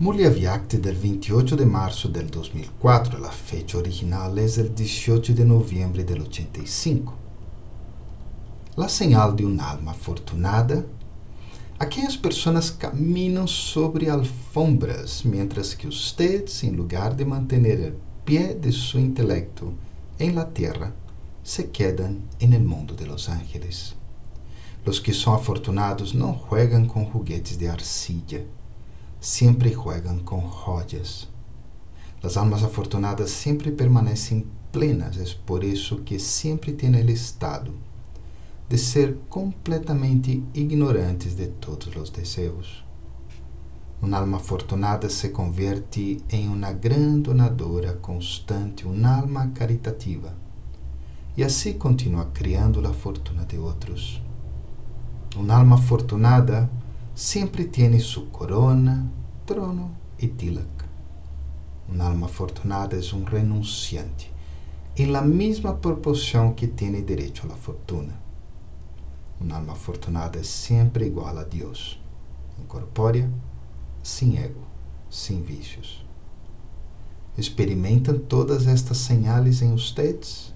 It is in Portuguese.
Mulher Viacte del 28 de marzo del 2004, la fecha original es el 18 de noviembre del 85. La señal de un alma afortunada Aquelas pessoas caminham sobre alfombras, mientras que ustedes, em lugar de manter o pé de seu intelecto em la terra, se quedam en el mundo de los ángeles. Los que são afortunados não juegan com juguetes de arcilla, sempre juegan com joyas. As almas afortunadas sempre permanecem plenas, é por isso que sempre têm el estado de ser completamente ignorantes de todos os desejos. Uma alma afortunada se converte em uma grande donadora constante, uma alma caritativa, e assim continua criando a fortuna de outros. Uma alma afortunada sempre tem sua corona, trono e tilak. Uma alma afortunada é um renunciante, em la mesma proporção que tem direito à fortuna. Uma alma afortunada é sempre igual a Deus, incorpórea, sem ego, sem vícios. Experimentam todas estas señales em ustedes?